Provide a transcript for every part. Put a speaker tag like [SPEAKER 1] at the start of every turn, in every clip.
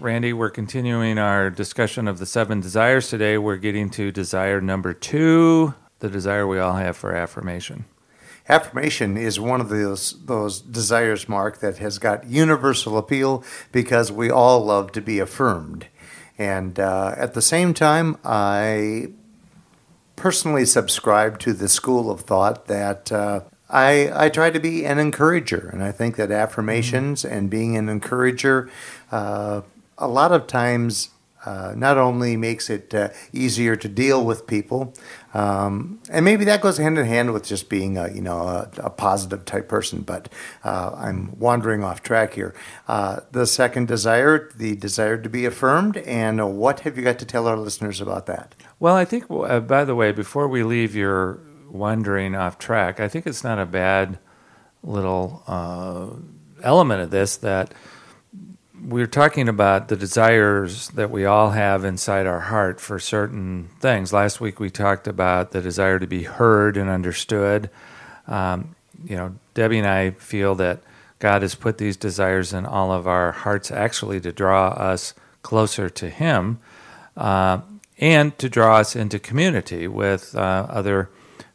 [SPEAKER 1] Randy, we're continuing our discussion of the seven desires today. We're getting to desire number two, the desire we all have for affirmation.
[SPEAKER 2] Affirmation is one of those those desires, Mark, that has got universal appeal because we all love to be affirmed. And uh, at the same time, I personally subscribe to the school of thought that uh, I, I try to be an encourager, and I think that affirmations and being an encourager, uh, a lot of times, uh, not only makes it uh, easier to deal with people, um, and maybe that goes hand in hand with just being a you know a, a positive type person. But uh, I'm wandering off track here. Uh, the second desire, the desire to be affirmed, and what have you got to tell our listeners about that?
[SPEAKER 1] Well, I think, uh, by the way, before we leave your wandering off track, I think it's not a bad little uh, element of this that we're talking about the desires that we all have inside our heart for certain things. Last week we talked about the desire to be heard and understood. Um, you know, Debbie and I feel that God has put these desires in all of our hearts actually to draw us closer to Him uh, and to draw us into community with uh, other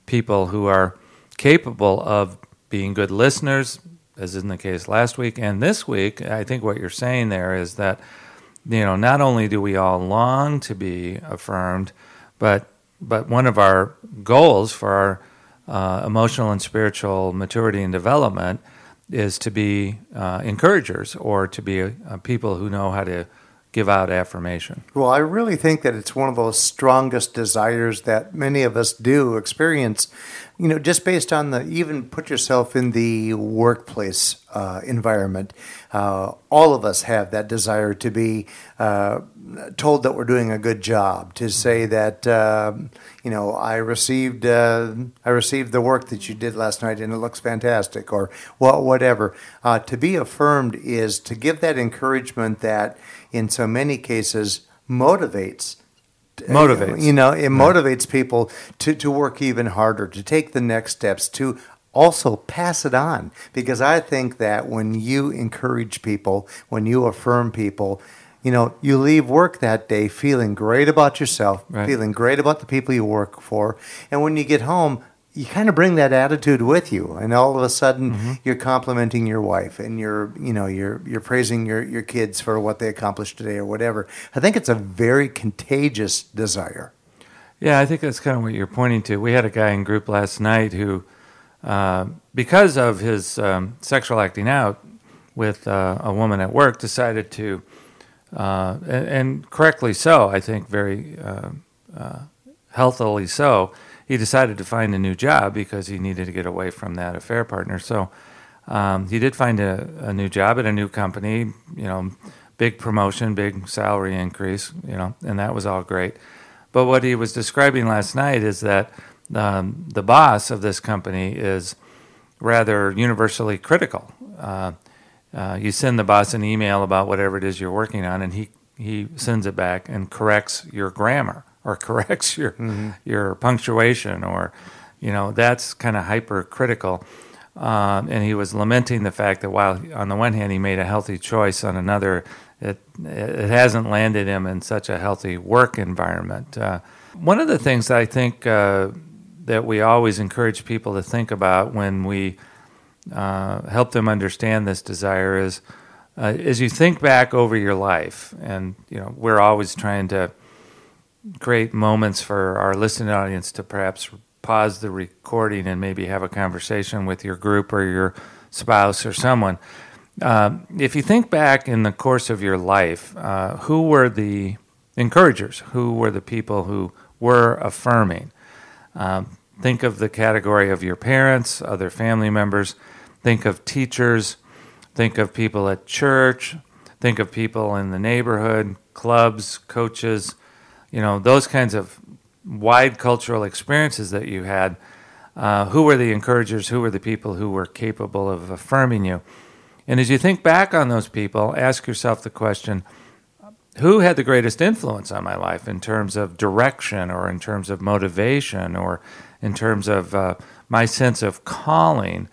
[SPEAKER 1] people who are capable of being good listeners, as in the case last week and this week. I think what you're saying there is that, you know, not only do we all long to be affirmed, but but one of our goals for our uh, emotional and spiritual maturity and development is to be uh, encouragers or to be people who know how to give out affirmation?
[SPEAKER 2] Well, I really think that it's one of those strongest desires that many of us do experience. You know, just based on the even put yourself in the workplace uh, environment. Uh, all of us have that desire to be uh, told that we're doing a good job, to say that um, you know I received uh, I received the work that you did last night and it looks fantastic, or well, whatever. Uh, to be affirmed is to give that encouragement that in so many cases motivates
[SPEAKER 1] motivates.
[SPEAKER 2] you know it motivates people to, to work even harder to take the next steps to also pass it on. Because i think that when you encourage people when you affirm people you know you leave work that day feeling great about yourself right. feeling great about the people you work for and when you get home you kind of bring that attitude with you and all of a sudden mm-hmm. you're complimenting your wife and you're you know you're you're praising your your kids for what they accomplished today or whatever i think it's a very contagious desire
[SPEAKER 1] yeah i think that's kind of what you're pointing to we had a guy in group last night who uh, because of his um, sexual acting out with uh, a woman at work decided to uh, and, and, correctly so i think very uh, uh, healthily so he decided to find a new job because he needed to get away from that affair partner. So um, he did find a, a, new job at a new company, you know, big promotion, big salary increase, you know, and that was all great. But what he was describing last night is that um, the boss of this company is rather universally critical. Uh, uh, you send the boss an email about whatever it is you're working on, and he, he sends it back and corrects your grammar or corrects your mm-hmm. your punctuation or you know that's kind of hypercritical. Um, and he was lamenting the fact that while on the one hand he made a healthy choice, on another it it hasn't landed him in such a healthy work environment. Uh, one of the things I think uh, that we always encourage people to think about when we uh, help them understand this desire is uh, as you think back over your life, and you know we're always trying to create moments for our listening audience to perhaps pause the recording and maybe have a conversation with your group or your spouse or someone. Uh, if you think back in the course of your life, uh, who were the encouragers? Who were the people who were affirming? Um, think of the category of your parents, other family members. Think of teachers. Think of people at church. think of people in the neighborhood, clubs, coaches, you know, those kinds of wide cultural experiences that you had. Uh, who were the encouragers? Who were the people who were capable of affirming you? And as you think back on those people, ask yourself the question who had the greatest influence on my life in terms of direction or in terms of motivation or in terms of uh, my sense of calling?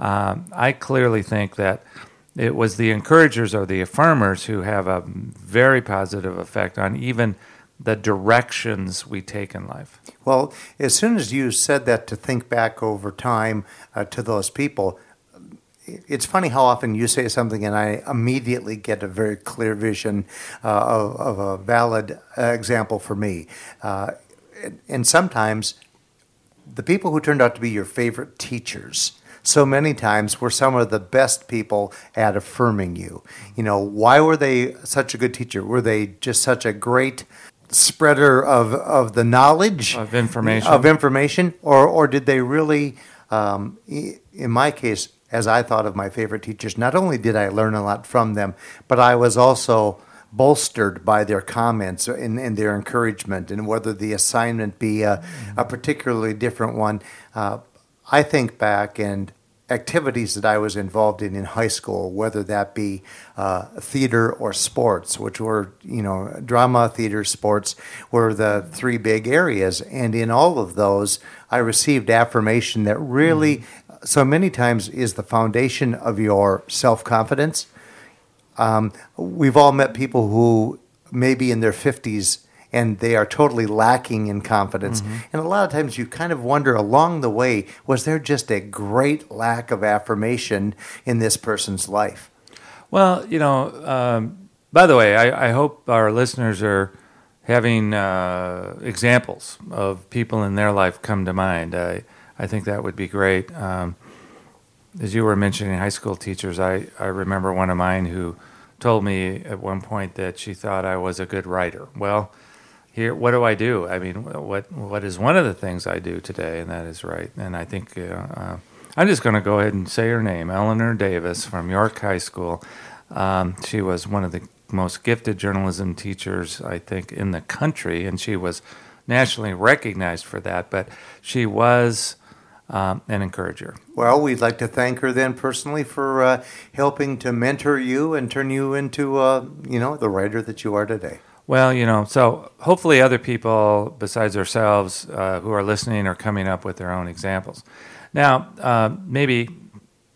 [SPEAKER 1] Um, I clearly think that it was the encouragers or the affirmers who have a very positive effect on even the directions we take in life.
[SPEAKER 2] Well, as soon as you said that to think back over time uh, to those people, it's funny how often you say something and I immediately get a very clear vision uh, of, of, a valid uh, example for me. Uh, and sometimes the people who turned out to be your favorite teachers so many times were some of the best people at affirming you. You know, why were they such a good teacher? Were they just such a great spreader of, of the knowledge
[SPEAKER 1] of information
[SPEAKER 2] of information or or did they really um, in my case as I thought of my favorite teachers not only did I learn a lot from them but I was also bolstered by their comments and, and their encouragement and whether the assignment be a, a particularly different one uh, I think back and activities that I was involved in in high school, whether that be uh, theater or sports, which were, you know, drama, theater, sports were the three big areas. And in all of those, I received affirmation that really, mm-hmm. so many times, is the foundation of your self confidence. Um, we've all met people who maybe in their 50s and they are totally lacking in confidence. Mm-hmm. And a lot of times you kind of wonder along the way, was there just a great lack of affirmation in this person's life?
[SPEAKER 1] Well, you know, um, by the way, I, I, hope our listeners are having uh, examples of people in their life come to mind. I, I think that would be great. Um, as you were mentioning high school teachers, I, I remember one of mine who told me at one point that she thought I was a good writer. Well, here what do I do? I mean, what what is one of the things I do today, and that is right. And I think uh, uh, I'm just going to go ahead and say her name, Eleanor Davis from York High School. Um, she was one of the most gifted journalism teachers I think in the country, and she was nationally recognized for that. But she was. Um, an encourager.
[SPEAKER 2] Well, we'd like to thank her then personally for uh, helping to mentor you and turn you into, uh, you know, the writer that you are today.
[SPEAKER 1] Well, you know, so hopefully other people besides ourselves uh, who are listening are coming up with their own examples. Now, uh, maybe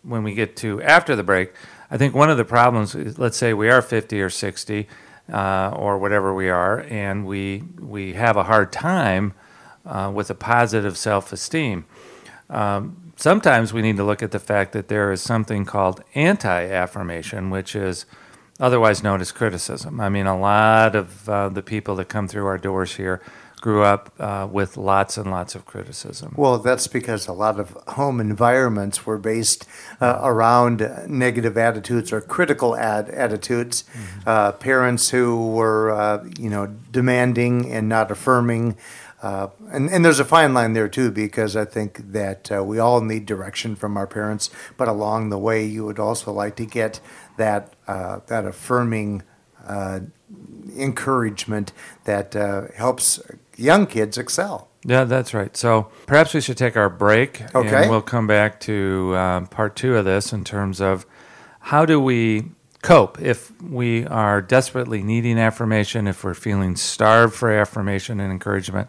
[SPEAKER 1] when we get to after the break, I think one of the problems is let's say we are 50 or 60 uh, or whatever we are, and we, we have a hard time uh, with a positive self esteem. Um, sometimes we need to look at the fact that there is something called anti affirmation, which is otherwise known as criticism. I mean, a lot of uh, the people that come through our doors here grew up uh, with lots and lots of criticism.
[SPEAKER 2] Well, that's because a lot of home environments were based uh, around negative attitudes or critical ad- attitudes. Mm-hmm. Uh, parents who were, uh, you know, demanding and not affirming. Uh, and, and there's a fine line there too, because I think that uh, we all need direction from our parents, but along the way, you would also like to get that uh, that affirming uh, encouragement that uh, helps young kids excel.
[SPEAKER 1] Yeah, that's right. So perhaps we should take our break,
[SPEAKER 2] okay.
[SPEAKER 1] and we'll come back to um, part two of this in terms of how do we cope if we are desperately needing affirmation, if we're feeling starved for affirmation and encouragement.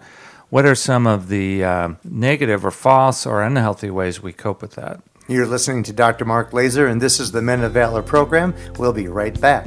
[SPEAKER 1] What are some of the uh, negative or false or unhealthy ways we cope with that?
[SPEAKER 2] You're listening to Dr. Mark Laaser, and this is the Men of Valor program. We'll be right back.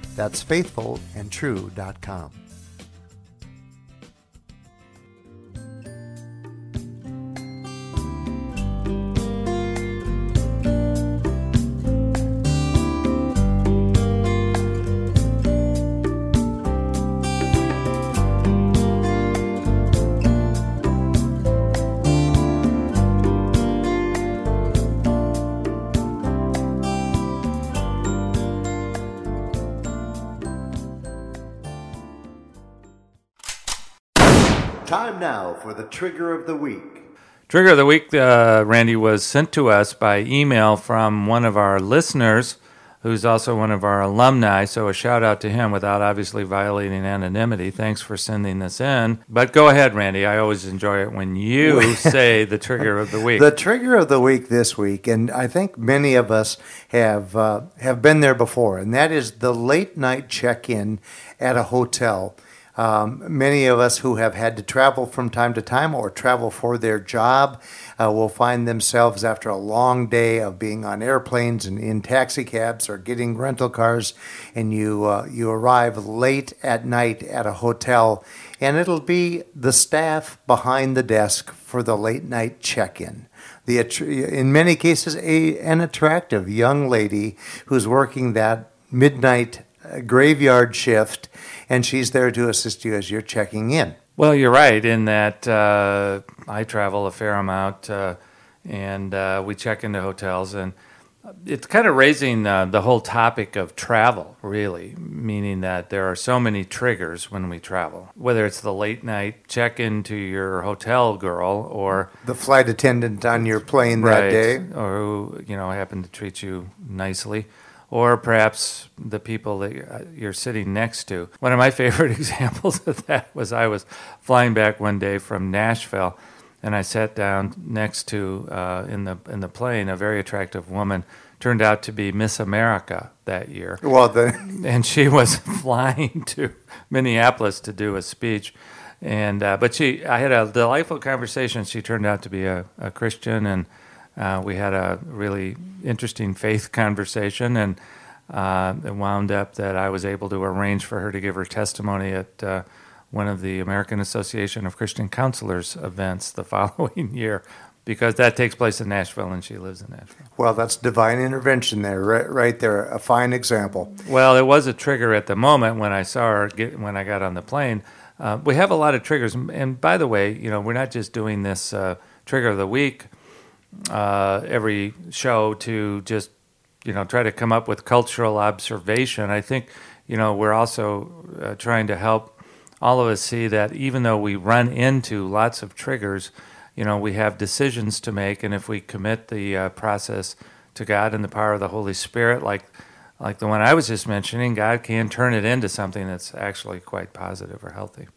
[SPEAKER 2] That's faithfulandtrue.com. Time now for the trigger of the week.
[SPEAKER 1] Trigger of the week, uh, Randy, was sent to us by email from one of our listeners who's also one of our alumni. So a shout out to him without obviously violating anonymity. Thanks for sending this in. But go ahead, Randy. I always enjoy it when you say the trigger of the week.
[SPEAKER 2] The trigger of the week this week, and I think many of us have uh, have been there before, and that is the late night check in at a hotel. Um, many of us who have had to travel from time to time or travel for their job uh, will find themselves after a long day of being on airplanes and in taxi cabs or getting rental cars, and you uh, you arrive late at night at a hotel, and it'll be the staff behind the desk for the late night check-in. The, in many cases, a, an attractive young lady who's working that midnight graveyard shift and she's there to assist you as you're checking in.
[SPEAKER 1] Well, you're right in that uh, I travel a fair amount, uh, and uh, we check into hotels, and it's kind of raising uh, the whole topic of travel, really, meaning that there are so many triggers when we travel. Whether it's the late night check into your hotel girl, or
[SPEAKER 2] the flight attendant on your plane
[SPEAKER 1] right,
[SPEAKER 2] that day,
[SPEAKER 1] or who you know happened to treat you nicely or perhaps the people that you're sitting next to. One of my favorite examples of that was I was flying back one day from Nashville, and I sat down next to uh, in the in the plane a very attractive woman. Turned out to be Miss America that year.
[SPEAKER 2] Well, the-
[SPEAKER 1] and she was flying to Minneapolis to do a speech. And uh, but she, I had a delightful conversation. She turned out to be a, a Christian, and uh, we had a really interesting faith conversation, and uh, it wound up that I was able to arrange for her to give her testimony at uh, one of the American Association of Christian Counselors events the following year. Because that takes place in Nashville, and she lives in Nashville.
[SPEAKER 2] Well, that's divine intervention there, right, right there, a fine example.
[SPEAKER 1] Well, it was a trigger at the moment when I saw her get, when I got on the plane. Uh, we have a lot of triggers, and by the way, you know, we're not just doing this uh, trigger of the week uh, every show to just you know try to come up with cultural observation. I think you know we're also uh, trying to help all of us see that even though we run into lots of triggers, you know we have decisions to make, and if we commit the uh, process to God and the power of the Holy Spirit, like like the one I was just mentioning, God can turn it into something that's actually quite positive or healthy.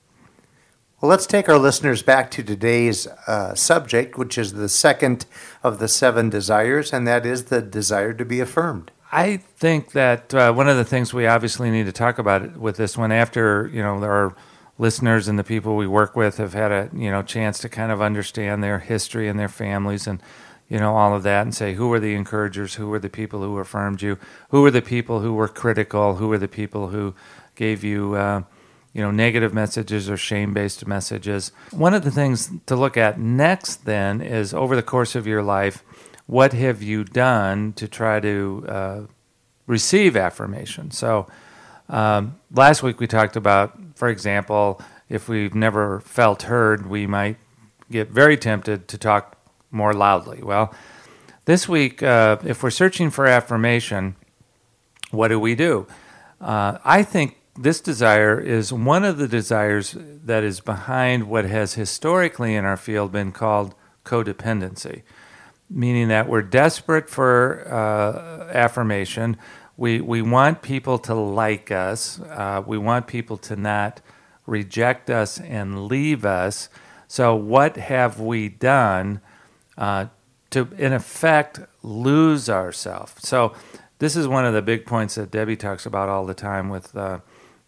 [SPEAKER 2] Well, let's take our listeners back to today's uh, subject, which is the second of the seven desires, and that is the desire to be affirmed.
[SPEAKER 1] I think that uh, one of the things we obviously need to talk about with this one, after you know our listeners and the people we work with have had a you know chance to kind of understand their history and their families and you know all of that, and say who were the encouragers, who were the people who affirmed you, who were the people who were critical, who were the people who gave you. Uh, you know, negative messages or shame based messages. One of the things to look at next then is over the course of your life, what have you done to try to uh, receive affirmation? So, um, last week we talked about, for example, if we've never felt heard, we might get very tempted to talk more loudly. Well, this week, uh, if we're searching for affirmation, what do we do? Uh, I think this desire is one of the desires that is behind what has historically in our field been called codependency, meaning that we're desperate for uh, affirmation. We, we want people to like us. Uh, we want people to not reject us and leave us. So, what have we done uh, to, in effect, lose ourselves? So, this is one of the big points that Debbie talks about all the time with uh,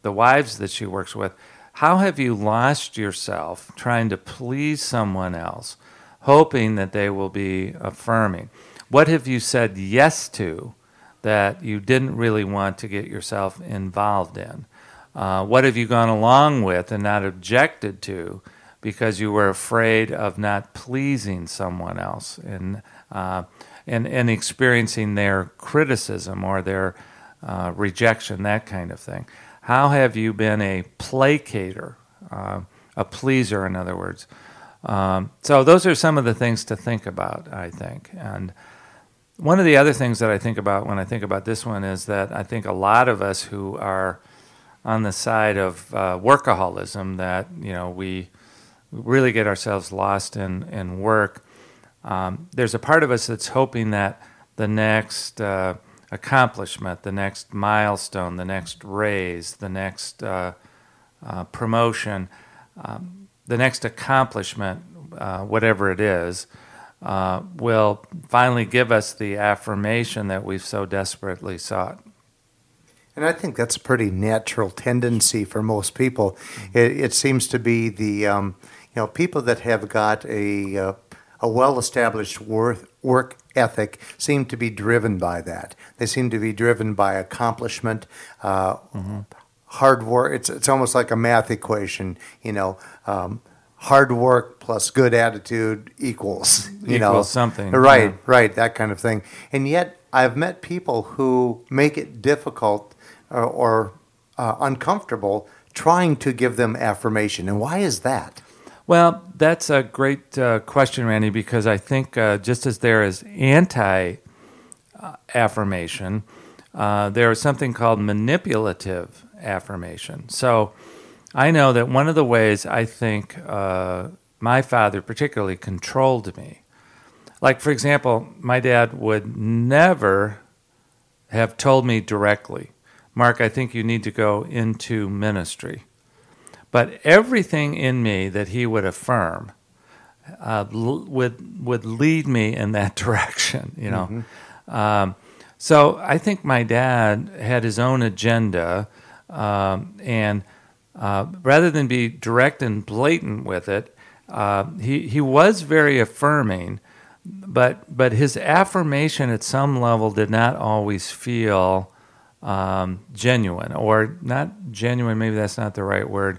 [SPEAKER 1] the wives that she works with. How have you lost yourself trying to please someone else, hoping that they will be affirming? What have you said yes to that you didn't really want to get yourself involved in? Uh, what have you gone along with and not objected to because you were afraid of not pleasing someone else and uh, and and experiencing their criticism or their uh, rejection, that kind of thing? How have you been a placator, uh, a pleaser, in other words? Um, so those are some of the things to think about, I think, and. One of the other things that I think about when I think about this one is that I think a lot of us who are on the side of uh, workaholism that you know we really get ourselves lost in in work. Um, there's a part of us that's hoping that the next uh, accomplishment, the next milestone, the next raise, the next uh, uh promotion, um, the next accomplishment, uh, whatever it is, uh, will finally give us the affirmation that we've so desperately sought.
[SPEAKER 2] And I think that's a pretty natural tendency for most people. It, it, seems to be the um, you know people that have got a uh, a well-established work work ethic seem to be driven by that. They seem to be driven by accomplishment, uh, mm-hmm. hard work. It's it's almost like a math equation. You know. Um, hard work plus good attitude equals you
[SPEAKER 1] equals
[SPEAKER 2] know
[SPEAKER 1] something
[SPEAKER 2] right yeah. right that kind of thing and yet i've met people who make it difficult or, uh, or uh, uncomfortable trying to give them affirmation. And why is that?
[SPEAKER 1] Well, that's a great uh, question, Randy, because I think uh, just as there is anti affirmation, uh, there is something called manipulative affirmation. So I know that one of the ways I think uh, my father particularly controlled me, like, for example, my dad would never have told me directly, Mark, I think you need to go into ministry. But everything in me that he would affirm uh, would would lead me in that direction. You know, mm-hmm. um, so I think my dad had his own agenda, um, and uh, rather than be direct and blatant with it, uh, he he was very affirming, but but his affirmation at some level did not always feel um, genuine or not genuine. Maybe that's not the right word.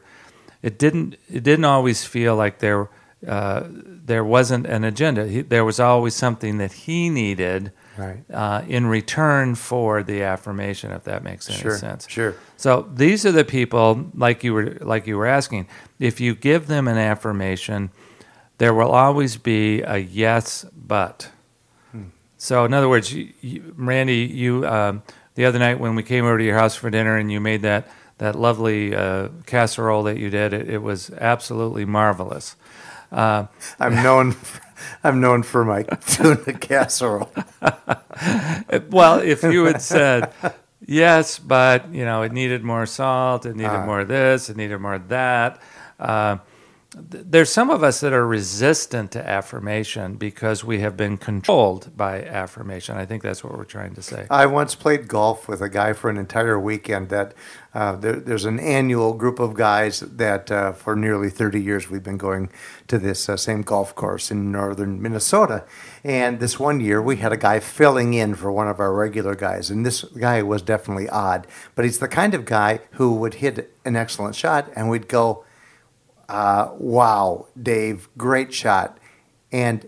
[SPEAKER 1] It didn't. It didn't always feel like there uh, there wasn't an agenda. He, there was always something that he needed right. uh, in return for the affirmation. If that makes any
[SPEAKER 2] sure,
[SPEAKER 1] sense.
[SPEAKER 2] Sure.
[SPEAKER 1] So these are the people, like you were like you were asking. If you give them an affirmation, there will always be a yes, but. Hmm. So in other words, you, you, Randy, you. Um, the other night when we came over to your house for dinner and you made that that lovely uh, casserole that you did. It, it was absolutely marvelous.
[SPEAKER 2] Uh, I'm known. For, I'm known for my tuna casserole.
[SPEAKER 1] well, if you had said yes, but you know it needed more salt, it needed uh, more of this, it needed more of that. There's some of us that are resistant to affirmation because we have been controlled by affirmation. I think that's what we're trying to say.
[SPEAKER 2] I once played golf with a guy for an entire weekend. That uh, there, there's an annual group of guys that uh, for nearly 30 years we've been going to this uh, same golf course in northern Minnesota. And this one year we had a guy filling in for one of our regular guys, and this guy was definitely odd, but he's the kind of guy who would hit an excellent shot, and we'd go uh, wow, Dave, great shot. And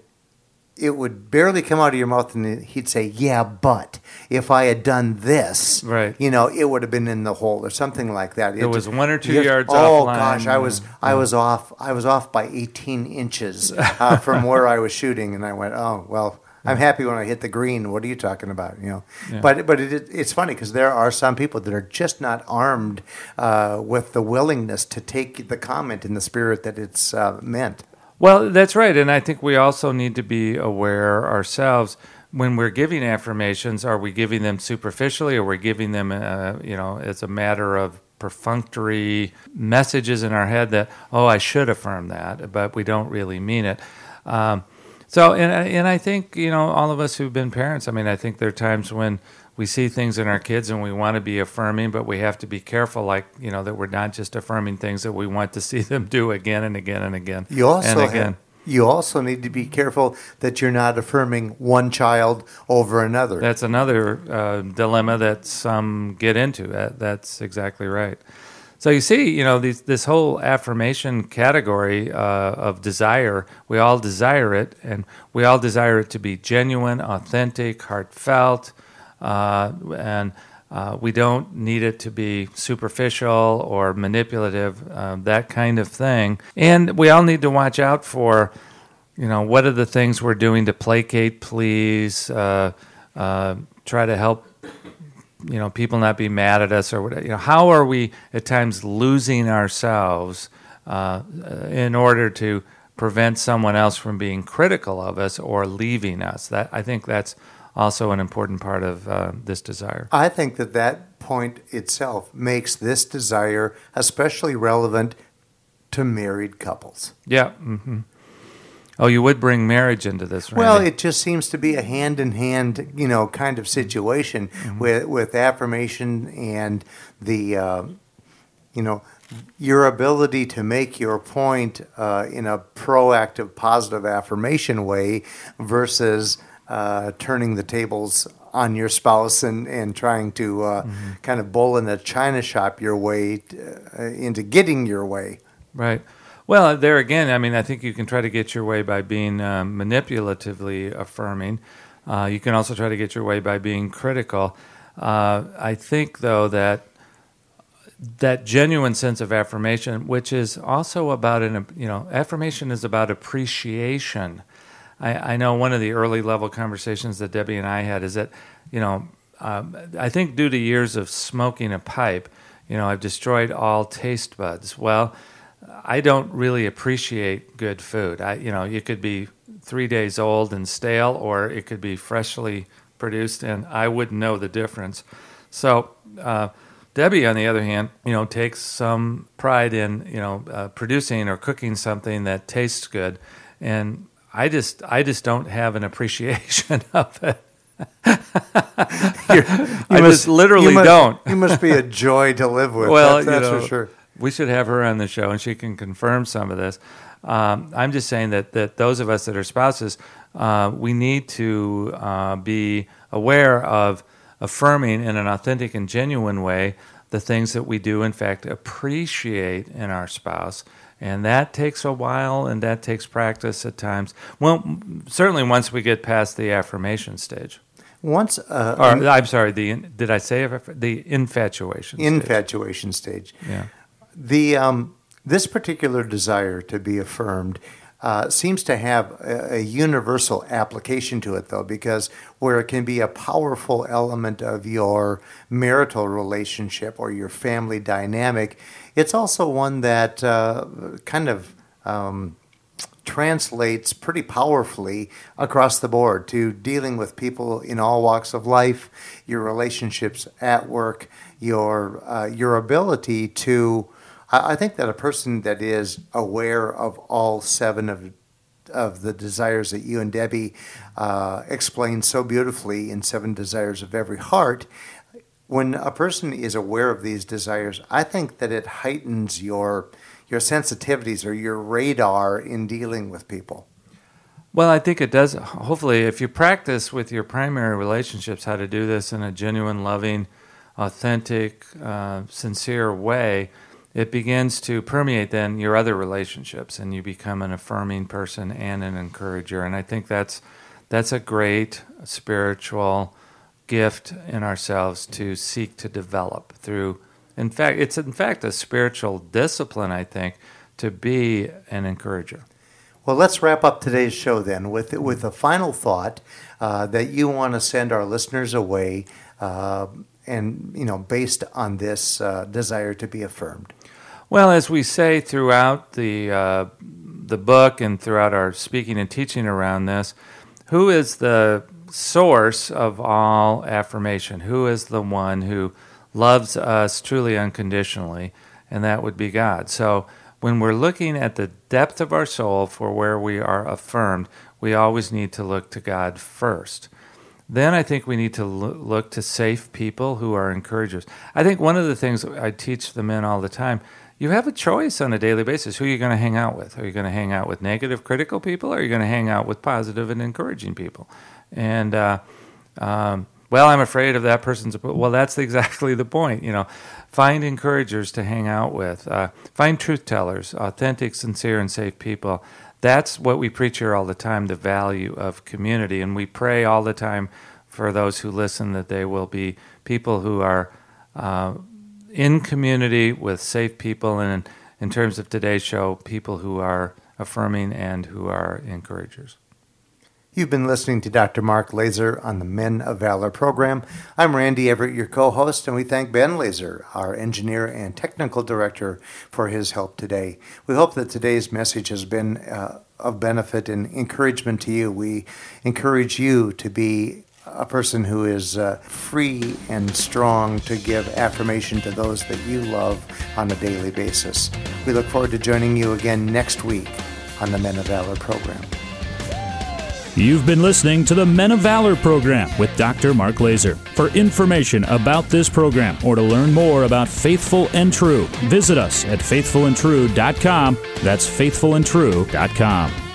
[SPEAKER 2] it would barely come out of your mouth, and he'd say, "Yeah, but if I had done this,
[SPEAKER 1] right,
[SPEAKER 2] you know, it would have been in the hole or something like that."
[SPEAKER 1] It, it was one or two just, yards.
[SPEAKER 2] Oh gosh, I was I was off I was off by 18 inches uh, from where I was shooting, and I went, "Oh well, I'm happy when I hit the green. What are you talking about? You know,
[SPEAKER 1] Yeah.
[SPEAKER 2] but but it, it's funny because there are some people that are just not armed uh, with the willingness to take the comment in the spirit that it's uh, meant.
[SPEAKER 1] Well, that's right. And I think we also need to be aware ourselves when we're giving affirmations, are we giving them superficially or are we giving them, uh, you know, as a matter of perfunctory messages in our head that, oh, I should affirm that, but we don't really mean it. Um, so, and, and I think, you know, all of us who've been parents, I mean, I think there are times when we see things in our kids and we want to be affirming, but we have to be careful, like, you know, that we're not just affirming things that we want to see them do again and again and again.
[SPEAKER 2] You also
[SPEAKER 1] and
[SPEAKER 2] have- you also need to be careful that you're not affirming one child over another.
[SPEAKER 1] That's another uh, dilemma that some get into. That, that's exactly right. So you see, you know, these, this whole affirmation category uh, of desire, we all desire it, and we all desire it to be genuine, authentic, heartfelt, uh, and uh, we don't need it to be superficial or manipulative, uh, that kind of thing. And we all need to watch out for you know, what are the things we're doing to placate, please, uh, uh, try to help, you know, people not be mad at us or whatever. You know, how are we at times losing ourselves uh, in order to prevent someone else from being critical of us or leaving us? That I think that's also an important part of uh, this desire.
[SPEAKER 2] I think that that point itself makes this desire especially relevant to married couples.
[SPEAKER 1] Yeah. hmm Oh, you would bring marriage into this, Randy.
[SPEAKER 2] Well, it just seems to be a hand in hand, you know, kind of situation with with affirmation and the, uh, you know, your ability to make your point uh, in a proactive, positive affirmation way versus uh, turning the tables on your spouse and, and trying to uh, kind of bowl in a china shop your way uh, into getting your way.
[SPEAKER 1] Right. Well, there again, I mean, I think you can try to get your way by being um, manipulatively affirming. Uh, you can also try to get your way by being critical. Uh, I think, though, that that genuine sense of affirmation, which is also about an, you know, affirmation is about appreciation. I, I know one of the early level conversations that Debbie and I had is that, you know, um, I think due to years of smoking a pipe, you know, I've destroyed all taste buds. Well, I don't really appreciate good food. I, you know, it could be three days old and stale, or it could be freshly produced, and I wouldn't know the difference. So, uh, Debbie, on the other hand, you know, takes some pride in you know uh, producing or cooking something that tastes good, and I just I just don't have an appreciation of it. I just literally
[SPEAKER 2] you must,
[SPEAKER 1] don't.
[SPEAKER 2] You must be a joy to live with.
[SPEAKER 1] Well,
[SPEAKER 2] that's, that's
[SPEAKER 1] you know,
[SPEAKER 2] for sure.
[SPEAKER 1] We should have her on the show, and she can confirm some of this. Um, I'm just saying that that those of us that are spouses, uh, we need to uh, be aware of affirming in an authentic and genuine way the things that we do, in fact, appreciate in our spouse. And that takes a while, and that takes practice at times. Well, certainly once we get past the affirmation stage.
[SPEAKER 2] Once uh,
[SPEAKER 1] Or, I'm sorry, the did I say the infatuation? stage.
[SPEAKER 2] infatuation stage.
[SPEAKER 1] Yeah.
[SPEAKER 2] The um, this particular desire to be affirmed uh, seems to have a, a universal application to it, though, because where it can be a powerful element of your marital relationship or your family dynamic, it's also one that uh, kind of um, translates pretty powerfully across the board to dealing with people in all walks of life, your relationships at work, your uh, your ability to. I I think that a person that is aware of all seven of of the desires that you and Debbie uh, explained so beautifully in Seven Desires of Every Heart, when a person is aware of these desires, I think that it heightens your your sensitivities or your radar in dealing with people.
[SPEAKER 1] Well, I think it does. Hopefully, if you practice with your primary relationships how to do this in a genuine, loving, authentic, uh, sincere way, it begins to permeate then your other relationships, and you become an affirming person and an encourager. And I think that's that's a great spiritual gift in ourselves to seek to develop through. In fact, it's in fact a spiritual discipline. I think to be an encourager.
[SPEAKER 2] Well, let's wrap up today's show then with with a final thought uh, that you want to send our listeners away, uh, and you know, based on this uh, desire to be affirmed.
[SPEAKER 1] Well, as we say throughout the uh, the book and throughout our speaking and teaching around this, who is the source of all affirmation? Who is the one who loves us truly unconditionally? And that would be God. So when we're looking at the depth of our soul for where we are affirmed, we always need to look to God first. Then I think we need to look to safe people who are encouragers. I think one of the things I teach the men all the time you have a choice on a daily basis who are you're going to hang out with. Are you going to hang out with negative, critical people, or are you going to hang out with positive and encouraging people? And uh, um, well, I'm afraid of that person's. Well, that's exactly the point. You know, find encouragers to hang out with. Uh, find truth tellers, authentic, sincere, and safe people. That's what we preach here all the time. The value of community, and we pray all the time for those who listen that they will be people who are uh, in community with safe people, and in, in terms of today's show, people who are affirming and who are encouragers.
[SPEAKER 2] You've been listening to Dr. Mark Laaser on the Men of Valor program. I'm Randy Everett, your co host, and we thank Ben Laaser, our engineer and technical director, for his help today. We hope that today's message has been uh, of benefit and encouragement to you. We encourage you to be a person who is uh, free and strong to give affirmation to those that you love on a daily basis. We look forward to joining you again next week on the Men of Valor program.
[SPEAKER 3] You've been listening to the Men of Valor program with Dr. Mark Laaser. For information about this program or to learn more about Faithful and True, visit us at faithfulandtrue.com. That's faithfulandtrue.com.